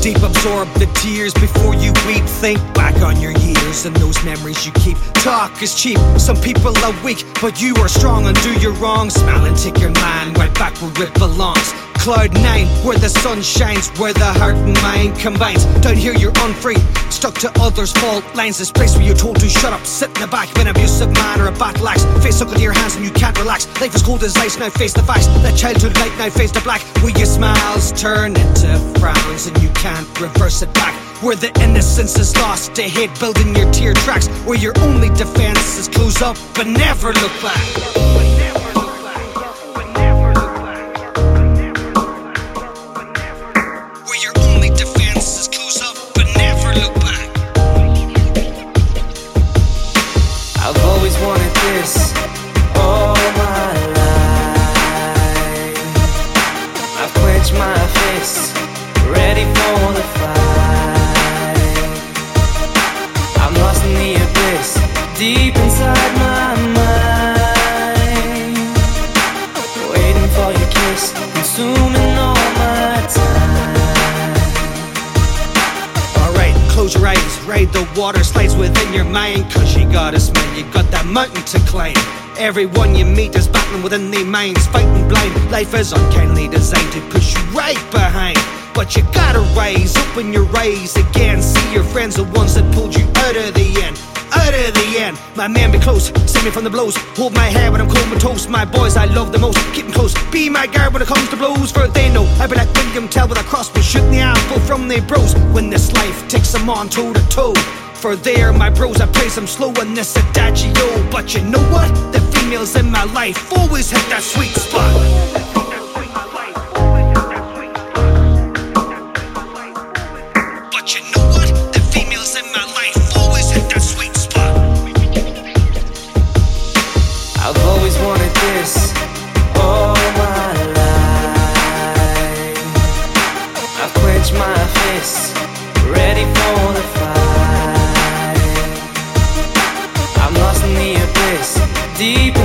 deep, absorb the tears before you weep. Think back on your years and those memories you keep. Talk is cheap, some people are weak, but you are strong. Undo your wrongs, smile and take your mind right back where it belongs. Cloud nine, where the sun shines, where the heart and mind combines. Down here you're unfree, stuck to others' fault lines. This place where you're told to shut up, sit in the back when abusive man or a battle axe. Face stuck into your hands and you can't relax. Life is cold as ice, now face the facts. That childhood light now face the black. Where your smiles turn into frowns and you can't reverse it back. Where the innocence is lost to hate, building your tear tracks. Where your only defense is close up but never look back. I've always wanted this all my life. I've my fists, ready for the fight. I'm lost in the abyss, deep close your eyes, the water slides within your mind. Cause you got a smile, you got that mountain to climb. Everyone you meet is battling within their minds, fighting blind. Life is unkindly designed to push you right behind. But you gotta rise, open your eyes again. See your friends, the ones that pulled you out of the end. Of the end, my man be close, save me from the blows. Hold my hand when I'm comatose. My toast. My boys I love the most, keep 'em close. Be my guard when it comes to blows, for they know I be like William Tell with a crossbow, shooting the apple from their bros. When this life takes them on toe to toe. For there, my bros, I praise them slow in this adagio. But you know what? The females in my life always hit that sweet spot. But you know what? The females in my I've always wanted this all my life. I've clenched my fists, ready for the fight. I'm lost in the abyss, deep